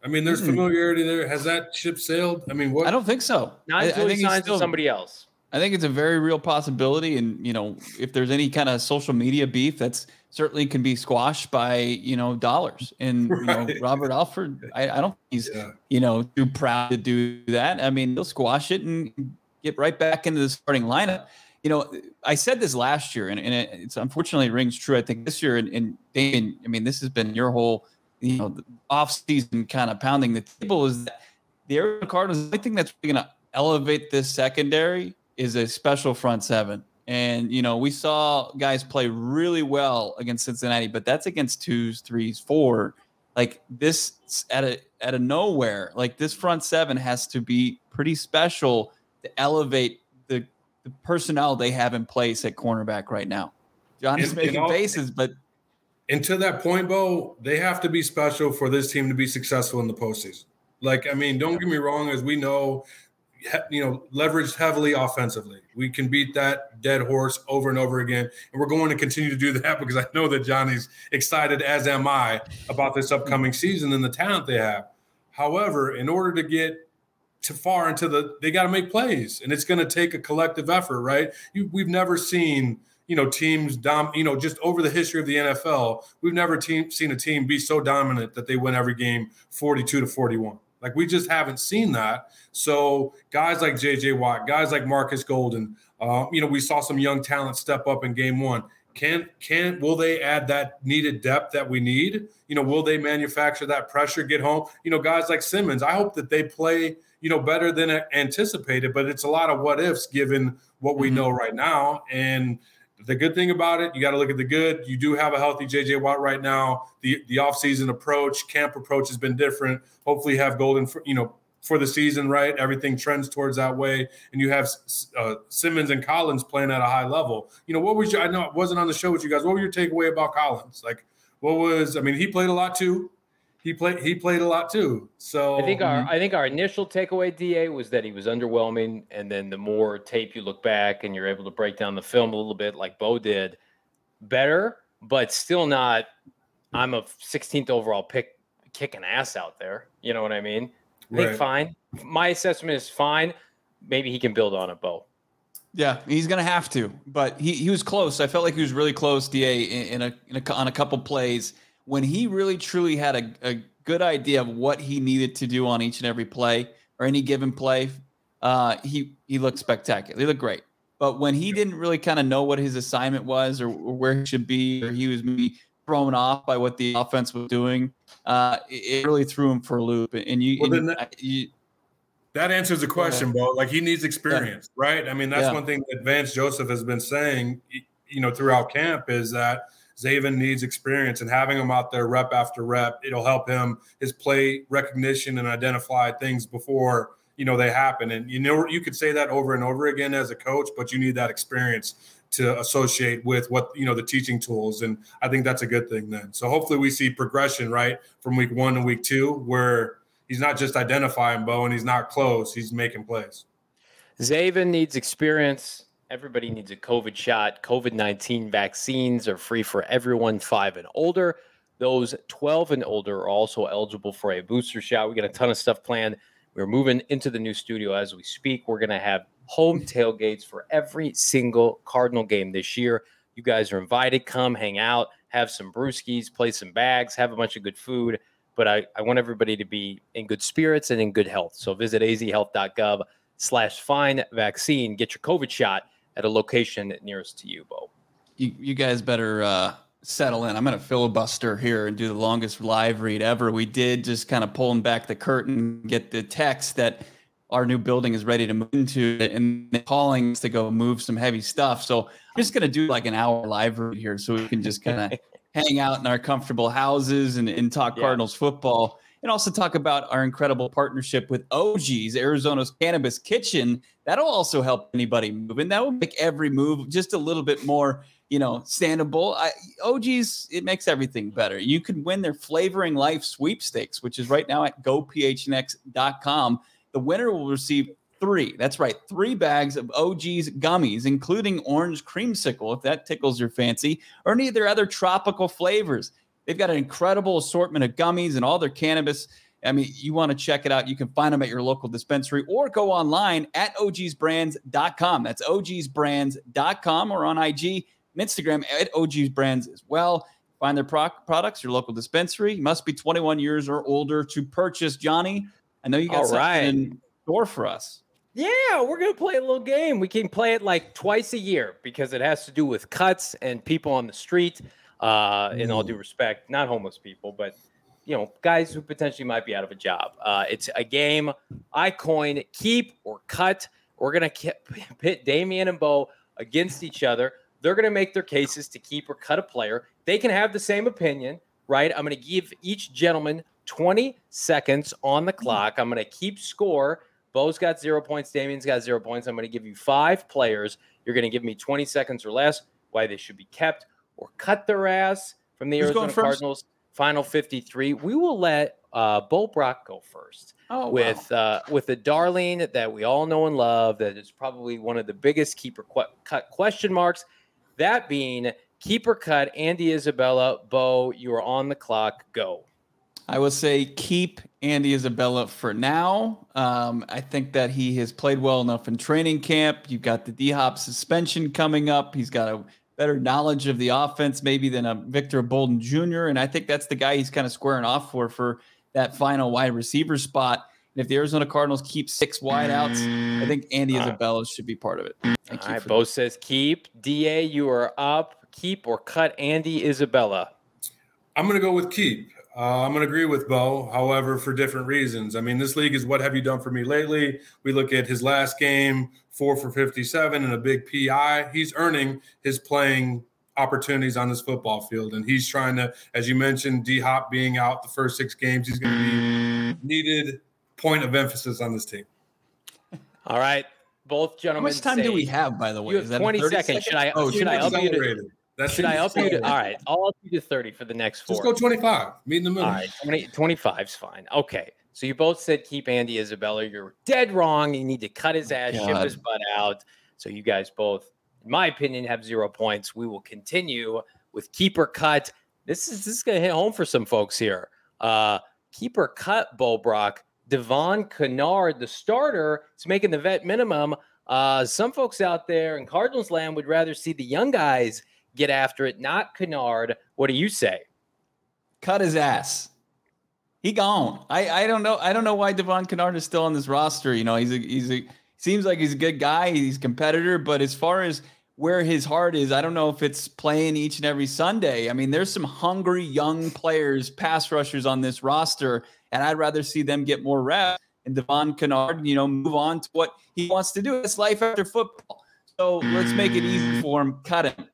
I mean, there's hmm. familiarity there. Has that ship sailed? I mean, what? I don't think so. Not until I, I he signs still, somebody else. I think it's a very real possibility, and you know, if there's any kind of social media beef, that's certainly can be squashed by you know dollars. And right. you know, Robert Alford, I, I don't think he's yeah. you know too proud to do that. I mean, he'll squash it and get right back into the starting lineup you know, I said this last year, and, and it's unfortunately it rings true. I think this year, and, and Damon, I mean, this has been your whole, you know, off season kind of pounding the table. Is that the Arizona Cardinals? The thing that's going to elevate this secondary is a special front seven. And you know, we saw guys play really well against Cincinnati, but that's against twos, threes, four. Like this at a at a nowhere. Like this front seven has to be pretty special to elevate the personnel they have in place at cornerback right now. John is making all, faces, but and to that point, Bo, they have to be special for this team to be successful in the postseason. Like, I mean, don't get me wrong, as we know, you know, leveraged heavily offensively. We can beat that dead horse over and over again. And we're going to continue to do (laughs) that because I know that Johnny's excited, as am I, about this upcoming season and the talent they have. However, in order to get too far into the they got to make plays and it's going to take a collective effort right? You, we've never seen you know teams dom you know just over the history of the nfl we've never team, seen a team be so dominant that they win every game 42 to 41 like we just haven't seen that. So guys like jj watt guys like Markus Golden uh, you know we saw some young talent step up in game one. Can can will they add that needed depth that we need? You know will they manufacture that pressure get home? You know guys like simmons i hope that they play you know, better than anticipated. But it's a lot of what ifs given what we mm-hmm. know right now. And the good thing about it, you got to look at the good. You do have a healthy JJ Watt right now. The the offseason approach, camp approach has been different. Hopefully, have Golden, for, you know, for the season, right? Everything trends towards that way, and you have uh, Simmons and Collins playing at a high level. You know, what was your? I know it wasn't on the show with you guys. What were your takeaway about Collins? Like, what was? I mean, he played a lot too he played he played a lot too. So I think our mm-hmm. I think our initial takeaway DA was that he was underwhelming, and then the more tape you look back and you're able to break down the film a little bit, like Bo did, better, but still not. I'm a 16th overall pick, kicking ass out there. You know what I mean? I think right. fine. My assessment is fine. Maybe he can build on it, Bo. Yeah, he's gonna have to, but he, he was close. I felt like he was really close, Da, in, in a, in a on a couple plays when he really truly had a, a good idea of what he needed to do on each and every play or any given play, uh, he he looked spectacular. He looked great. But when he didn't really kind of know what his assignment was or, or, where he should be, or he was maybe thrown off by what the offense was doing, uh, it, really threw him for a loop. And you, well, and that, you that answers the question, bro. Like he needs experience, yeah. right? I mean, that's yeah. one thing that Vance Joseph has been saying, you know, throughout camp is that Zaven needs experience and having him out there rep after rep, it'll help him his play recognition and identify things before you know they happen. And you know you could say that over and over again as a coach, but you need that experience to associate with what you know the teaching tools. And I think that's a good thing then. So hopefully we see progression right from week one to week two, where he's not just identifying Bo and he's not close, he's making plays. Zaven needs experience. Everybody needs a COVID shot. COVID 19 vaccines are free for everyone five and older. Those 12 and older are also eligible for a booster shot. We got a ton of stuff planned. We're moving into the new studio as we speak. We're going to have home tailgates for every single Cardinal game this year. You guys are invited. Come hang out, have some brewskis, play some bags, have a bunch of good food. But I, I want everybody to be in good spirits and in good health. So visit azhealth.gov slash find vaccine. Get your COVID shot at a location nearest to you, Bo. You, you guys better uh, settle in. I'm going to filibuster here and do the longest live read ever. We did just kind of pulling back the curtain, get the text that our new building is ready to move into and calling us to go move some heavy stuff. So I'm just going to do like an hour live read here so we can just kind of (laughs) hang out in our comfortable houses and, and talk yeah. Cardinals football and also talk about our incredible partnership with OG's, Arizona's Cannabis Kitchen. That'll also help anybody move, and that will make every move just a little bit more, you know, standable. I, OG's, it makes everything better. You can win their Flavoring Life sweepstakes, which is right now at gophnx.com. The winner will receive three. That's right, three bags of OG's gummies, including orange creamsicle, if that tickles your fancy, or any of their other tropical flavors. They've got an incredible assortment of gummies and all their cannabis. I mean, you want to check it out. You can find them at your local dispensary or go online at ogsbrands.com. That's ogsbrands.com or on IG and Instagram at ogsbrands as well. Find their pro- products, your local dispensary. You must be 21 years or older to purchase. Johnny, I know you got All something right. in store for us. Yeah, we're gonna play a little game. We can play it like twice a year because it has to do with cuts and people on the street uh, in all due respect, not homeless people, but you know, guys who potentially might be out of a job. Uh, it's a game I coin keep or cut. We're gonna (laughs) pit Damien and Bo against each other. They're gonna make their cases to keep or cut a player. They can have the same opinion, right? I'm gonna give each gentleman 20 seconds on the clock. I'm gonna keep score. Bo's got zero points. Damien's got zero points. I'm going to give you five players. You're going to give me 20 seconds or less why they should be kept or cut their ass from the Who's Arizona Cardinals final 53. We will let uh, Bo Brock go first. Oh, with wow. uh, with the darling that we all know and love, that is probably one of the biggest keeper qu- cut question marks. That being keeper cut, Andy Isabella. Bo, you are on the clock. Go. I will say keep Andy Isabella for now. Um, I think that he has played well enough in training camp. You've got the D Hop suspension coming up. He's got a better knowledge of the offense maybe than a Victor Bolden Jr. And I think that's the guy he's kind of squaring off for for that final wide receiver spot. And if the Arizona Cardinals keep six wideouts, I think Andy uh, Isabella should be part of it. Thank all right, Bo says keep. Da, you are up. Keep or cut Andy Isabella. I'm going to go with keep. Uh, I'm going to agree with Bo, however, for different reasons. I mean, this league is what have you done for me lately? We look at his last game, four for 57 and a big PI. He's earning his playing opportunities on this football field. And he's trying to, as you mentioned, D Hop being out the first six games, he's going to be mm. needed point of emphasis on this team. All right. Both gentlemen. How much time do we have, by the way? You have 20 seconds. seconds. Should I, oh, should I up you to, that's Should I up you to, all right, I'll up you to 30 for the next four. Just go 25. Meet in the middle. All right, 20, 25 is fine. Okay. So you both said keep Andy Isabella. You're dead wrong. You need to cut his ass, God. ship his butt out. So you guys both, in my opinion, have zero points. We will continue with keeper cut. This is this is gonna hit home for some folks here. Uh keeper cut Bo Brock. Devon Kennard, the starter, is making the vet minimum. Uh, some folks out there in Cardinals land would rather see the young guys get after it, not Kennard. What do you say? Cut his ass. He gone. I, I don't know. I don't know why Devon Kennard is still on this roster. You know, he's a he's a seems like he's a good guy. He's a competitor, but as far as where his heart is, I don't know if it's playing each and every Sunday. I mean, there's some hungry young players, pass rushers on this roster, and I'd rather see them get more reps and Devon Kennard, you know, move on to what he wants to do. It's life after football. So let's make it easy mm. for him. Cut him.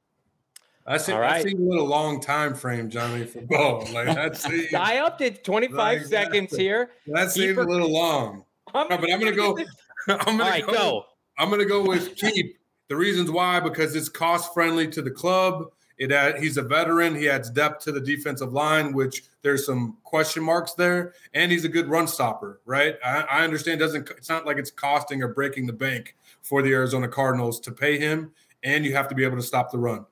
I see. Right. I see a little long time frame, Johnny, for Bo. Like (laughs) that's. I upped it 25 like, seconds here. That seemed a little long. (laughs) no, but I'm gonna go. (laughs) I'm gonna All right, go, go. I'm gonna go with keep. The reasons why because it's cost friendly to the club. It add, he's a veteran. He adds depth to the defensive line, which there's some question marks there, and he's a good run stopper. Right? I, I understand. Doesn't it's not like it's costing or breaking the bank for the Arizona Cardinals to pay him, and you have to be able to stop the run.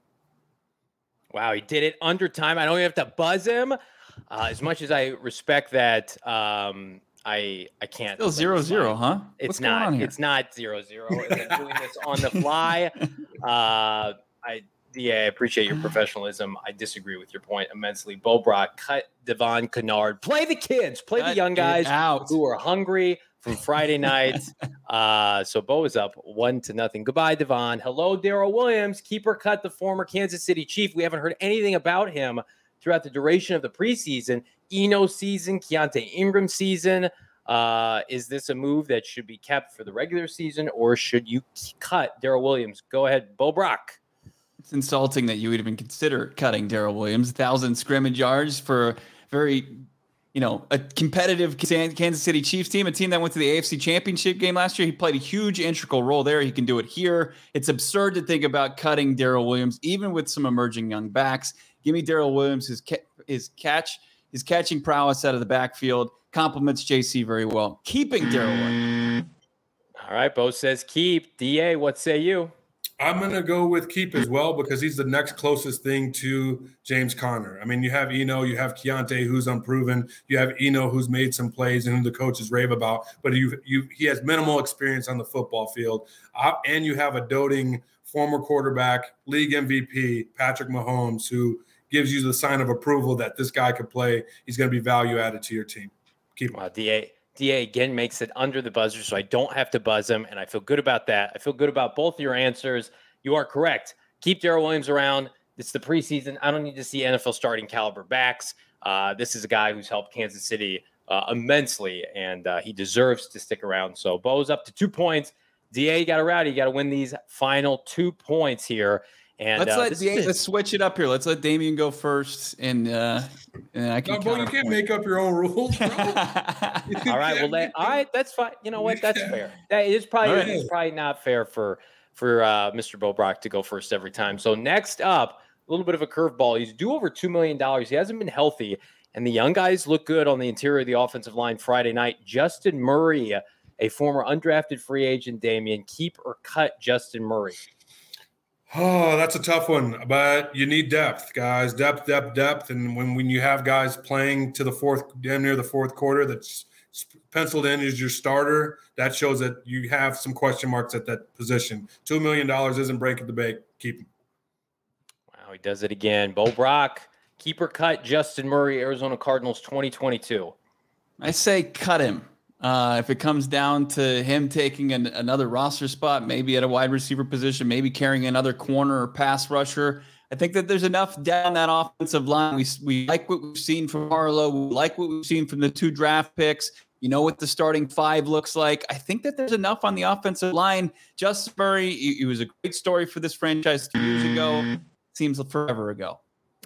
Wow, he did it under time. I don't even have to buzz him. Uh, as much as I respect that, um, I I can't. Still zero zero, huh? It's What's not. It's not zero zero. (laughs) I'm doing this on the fly. (laughs) Uh, I yeah, I appreciate your professionalism. I disagree with your point immensely. Bo Brock, cut Devon Kennard. Play the kids. Play the young guys out. who are hungry from Friday night. (laughs) uh, so Bo is up one to nothing. Goodbye, Devon. Hello, Darrel Williams. Keeper cut the former Kansas City Chief. We haven't heard anything about him throughout the duration of the preseason. Eno season, Keaontay Ingram season. Uh, is this a move that should be kept for the regular season, or should you cut Darrel Williams? Go ahead, Bo Brock. It's insulting that you would even consider cutting Darrel Williams. Thousand scrimmage yards for a very, you know, a competitive Kansas City Chiefs team, a team that went to the AFC Championship game last year. He played a huge integral role there. He can do it here. It's absurd to think about cutting Darrel Williams, even with some emerging young backs. Give me Darrel Williams. His ca- his catch, his catching prowess out of the backfield complements JC very well. Keeping Darrel Williams. All right, Bo says keep. Da, what say you? I'm to go with Keep as well because he's the next closest thing to James Conner. I mean, you have Eno, you have Keaontay, who's unproven. You have Eno, who's made some plays and who the coaches rave about, but you, you, he has minimal experience on the football field. Uh, and you have a doting former quarterback, league MVP, Patrick Mahomes, who gives you the sign of approval that this guy could play. He's going to be value added to your team. Keep him. Wow, Da Da again makes it under the buzzer, so I don't have to buzz him, and I feel good about that. I feel good about both your answers. You are correct. Keep Darrel Williams around. It's the preseason. I don't need to see NFL starting caliber backs. Uh, this is a guy who's helped Kansas City uh, immensely, and uh, he deserves to stick around. So Bo's up to two points. Da, you got to rowdy. You got to win these final two points here. And let's uh, let this Da- let's switch it up here. Let's let Damien go first, and uh, and I can. No, bro, you can't make up your own rules, bro. (laughs) All right. Well, that, all right. That's fine. You know what? That's fair. That is probably All right. it's probably not fair for for uh, Mr. Bo Brock to go first every time. So next up, a little bit of a curveball. He's due over two million dollars. He hasn't been healthy, and the young guys look good on the interior of the offensive line Friday night. Justin Murray, a former undrafted free agent, Damien, keep or cut Justin Murray. Oh, that's a tough one, but you need depth, guys. Depth, depth, depth. And when, when you have guys playing to the fourth, damn near the fourth quarter, that's penciled in as your starter, that shows that you have some question marks at that position. $2 million isn't breaking the bank. Keep him. Wow, he does it again. Bo Brock, keeper cut Justin Murray, Arizona Cardinals, twenty twenty two. I say cut him. Uh, if it comes down to him taking an, another roster spot, maybe at a wide receiver position, maybe carrying another corner or pass rusher, I think that there's enough down that offensive line. We, we like what we've seen from Harlow. We like what we've seen from the two draft picks. You know what the starting five looks like. I think that there's enough on the offensive line. Justin Murray, he, he was a great story for this franchise two years ago. Seems forever ago.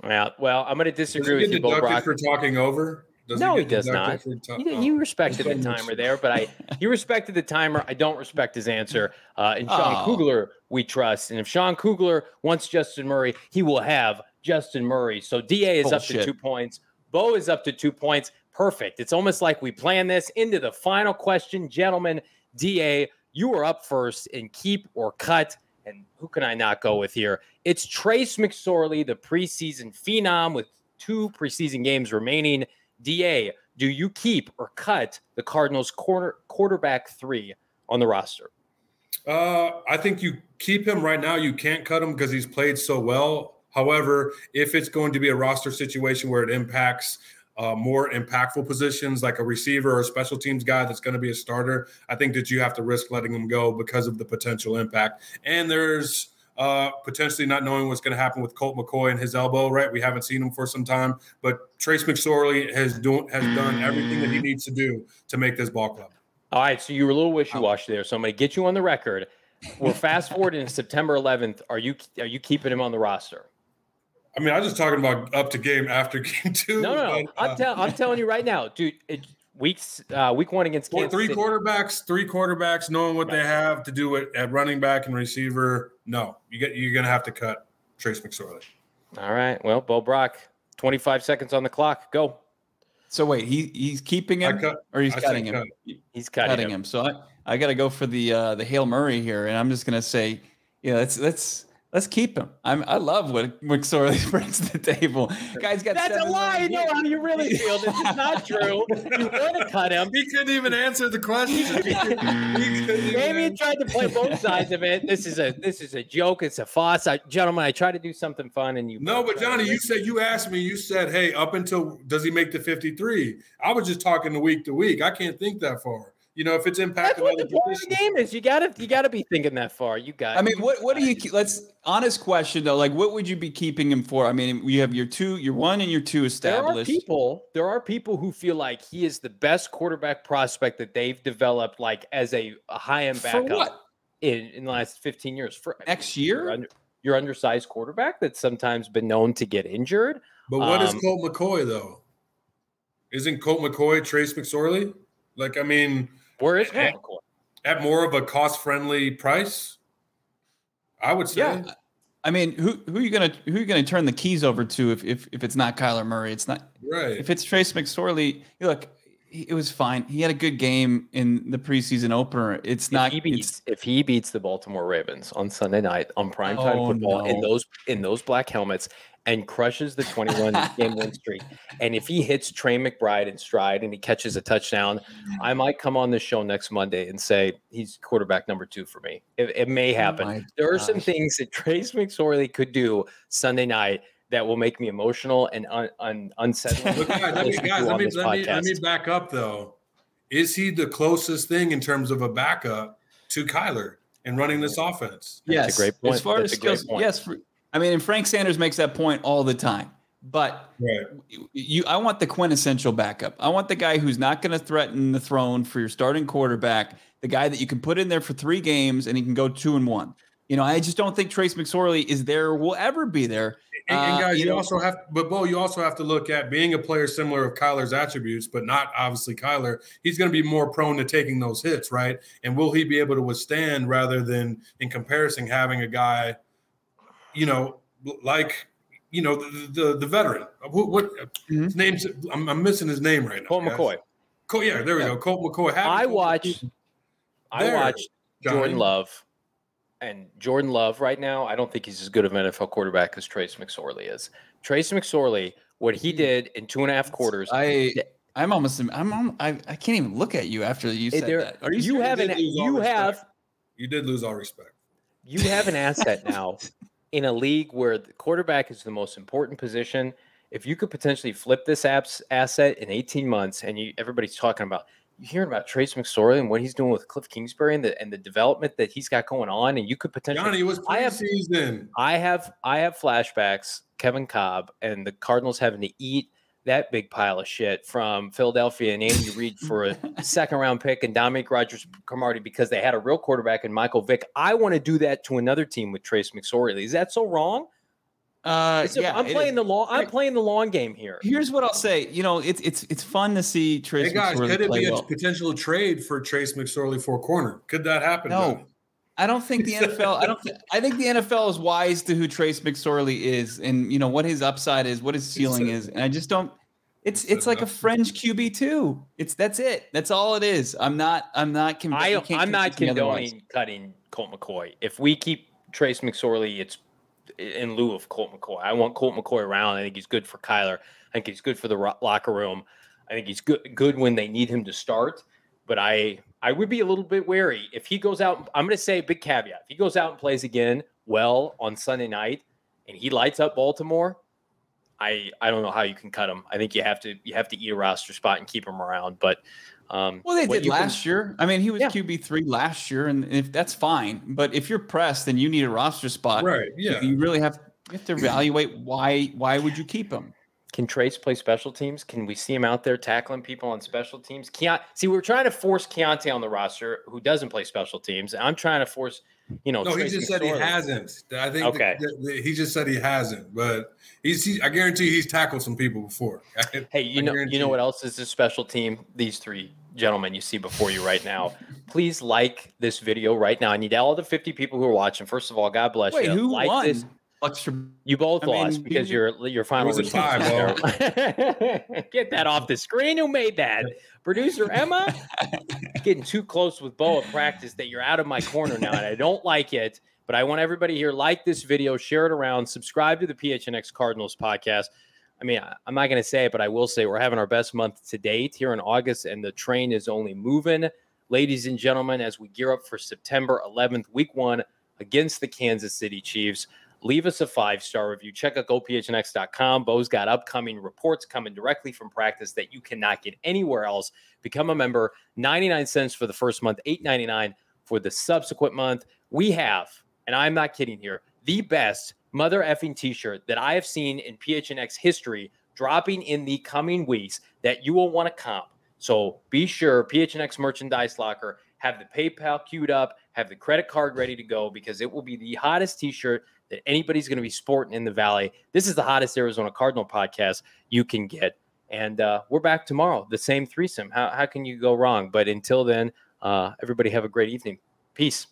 Yeah, well, I'm going to disagree with you, Bo deducted Brock. for talking over? Does No, he get does not. for ta- You, you respected the timer there, but I you (laughs) respected the timer. I don't respect his answer. Uh, and Sean Oh. Kugler, we trust. And if Sean Kugler wants Justin Murray, he will have Justin Murray. So Da is up to two points. Bo is up to two points. Perfect. It's almost like we planned this into the final question, gentlemen. Da, you are up first in keep or cut. And who can I not go with here? It's Trace McSorley, the preseason phenom with two preseason games remaining. Da, do you keep or cut the Cardinals corner quarterback three on the roster? Uh, I think you keep him right now. You can't cut him because he's played so well. However, if it's going to be a roster situation where it impacts uh, more impactful positions like a receiver or a special teams guy that's going to be a starter, I think that you have to risk letting him go because of the potential impact. And there's uh, potentially not knowing what's going to happen with Colt McCoy and his elbow. Right, we haven't seen him for some time, but Trace McSorley has do, has done everything that he needs to do to make this ball club. All right, so you were a little wishy washy there. So I'm going to get you on the record. We're fast (laughs) forwarding to September 11th. Are you are you keeping him on the roster? I mean, I was just talking about up to game after (laughs) game two. No, no, no. but, I'm, uh, tell, I'm telling you right now, dude. It, weeks uh, week one against Kansas three City. quarterbacks, three quarterbacks, knowing what they have to do it at running back and receiver. No, you get you're gonna have to cut Trace McSorley. All right. Well, Bo Brock, 25 seconds on the clock. Go. So wait, he he's keeping I him cut- or he's I cutting him? cut. He's cutting, Cutting him. him. So I, I got to go for the uh, the Hail Murray here, and I'm just gonna say, yeah, let's let's let's keep him. I'm I love what McSorley (laughs) brings to the table. Guy's got That's a lie. I know how you really feel. This is not (laughs) true. You want to cut him. He couldn't even answer the question. Maybe (laughs) he even tried to play both sides of it. This is a this is a joke. It's a farce. I, gentlemen, I try to do something fun, and you No, but Johnny, you said you asked me. You said, "Hey, up until does he make the 53?" I was just talking the week to week. I can't think that far. You know, if it's That's what other the point the game is. You gotta you gotta be thinking that far. You got. I mean, what what do you let's honest question though? Like, what would you be keeping him for? I mean, you have your two, your one, and your two established. There are established. people. There are people who feel like he is the best quarterback prospect that they've developed, like as a, a high end for backup what in in the last fifteen years. For next your, year? under, your undersized quarterback that's sometimes been known to get injured. But what is Um, Colt McCoy though? Isn't Colt McCoy Trace McSorley? Like, I mean, Where is Colt at more of a cost-friendly price, I would say. Yeah. I mean, who who are you gonna who are you gonna turn the keys over to if if, if it's not Kyler Murray? It's not Right. if it's Trace McSorley. Look, it was fine. He had a good game in the preseason opener. It's not. if he it's- beats if he beats the Baltimore Ravens on Sunday night on primetime Oh, football in those in those black helmets and crushes the 21 (laughs) game win streak, and if he hits Trey McBride in stride and he catches a touchdown, I might come on this show next Monday and say he's quarterback number two for me. It, it may oh happen. Oh there are some things that Trace McSorley could do Sunday night that will make me emotional and un, un, unsettling. But guys, let me, guys, let me, let, me, let me back up though. Is he the closest thing in terms of a backup to Kyler in running this offense? That's a yes, great point. As far That's as a skills, yes. For, I mean, and Frank Sanders makes that point all the time. But Right. you, I want the quintessential backup. I want the guy who's not going to threaten the throne for your starting quarterback. The guy that you can put in there for three games and he can go two and one. You know, I just don't think Trace McSorley is there, will ever be there. And, and Uh, guys, you you, know- also have, but Bo, you also have to look at being a player similar of Kyler's attributes, but not obviously Kyler. He's going to be more prone to taking those hits, right? And will he be able to withstand rather than, in comparison, having a guy, you know, like, you know, the the, the veteran. What, what his name's? I'm, I'm missing his name right now. Colt guys. McCoy. Colt, yeah, there we Yeah. go. Colt McCoy. Having I Colt watched. I there, watched Jordan Love, and Jordan Love right now. I don't think he's as good of an NFL quarterback as Trace McSorley is. Trace McSorley, what he mm. did in two and a half quarters. I, I'm almost, I'm, I'm I, I can't even look at you after you said there- that. Are you serious? have an lose you respect. have You did lose all respect. you have an asset (laughs) now in a league where the quarterback is the most important position. If you could potentially flip this app's asset in 18 months, and you everybody's talking about you hearing about Trace McSorley and what he's doing with Cliff Kingsbury and the and the development that he's got going on, and you could potentially Johnny, was I have- preseason. I have I have flashbacks, Kevin Kolb and the Cardinals having to eat that big pile of shit from Philadelphia and Andy Reid for a (laughs) second round pick and Dominic Rogers Cromartie because they had a real quarterback in Michael Vick. I want to do that to another team with Trace McSorley. Is that so wrong? Uh, a- yeah, I'm playing is. the long I'm playing the long game here. Here's what I'll say. You know, it's it's it's fun to see Trace Hey guys, McSorley could it play be a well. potential trade for Trace McSorley for a corner? Could that happen? No. Johnny? I don't think the NFL. I don't. Th- I think the NFL is wise to who Trace McSorley is, and you know what his upside is, what his ceiling is, and I just don't. It's It's like a nuts- fringe QB two. It's that's it. That's all it is. I'm not. I'm not. Conv- I, I'm not convince otherwise. condoning cutting Colt McCoy. If we keep Trace McSorley, it's in lieu of Colt McCoy. I want Colt McCoy around. I think he's good for Kyler. I think he's good for the locker room. I think he's good good when they need him to start. But I I would be a little bit wary if he goes out. I'm going to say big caveat. If he goes out and plays again well on Sunday night and he lights up Baltimore, I I don't know how you can cut him. I think you have to you have to eat a roster spot and keep him around. But um, Well, they did you can- last year. I mean, he was Yeah. QB three last year, and if that's fine. But if you're pressed and you need a roster spot, Right. Yeah. you really have you have to evaluate why why would you keep him? Can Trace play special teams? Can we see him out there tackling people on special teams? Keon- see, we're trying to force Keaontay on the roster who doesn't play special teams. I'm trying to force you know. No, he just said he hasn't. I think okay. The, the, he just said he hasn't, but he's. He, I guarantee he's tackled some people before. (laughs) hey, you know, you know what else is a special team? These three gentlemen you see before you right now. Please like this video right now. I need all the 50 people who are watching. First of all, God bless Wait, you. Who like won? this. You both I lost mean, because your your final was a tie, (laughs) Get that off the screen. Who made that? Producer Emma. (laughs) Getting too close with Bo at practice that you're out of my corner now, and I don't like it. But I want everybody here like this video, share it around, subscribe to the PHNX Cardinals podcast. I mean, I'm not going to say it, but I will say we're having our best month to date here in August, and the train is only moving. Ladies and gentlemen, as we gear up for September 11th, week one against the Kansas City Chiefs, leave us a five star review. Check out gophnx.com. Bo's got upcoming reports coming directly from practice that you cannot get anywhere else. Become a member, 99 cents for the first month, 8.99 for the subsequent month. We have, and I'm not kidding here, the best mother effing t-shirt that I have seen in PHNX history dropping in the coming weeks that you will want to comp. So be sure PHNX merchandise locker have the PayPal queued up, have the credit card ready to go because it will be the hottest t-shirt that anybody's going to be sporting in the valley. This is the hottest Arizona Cardinal podcast you can get. And uh, we're back tomorrow, the same threesome. How, how can you go wrong? But until then, uh, everybody have a great evening. Peace.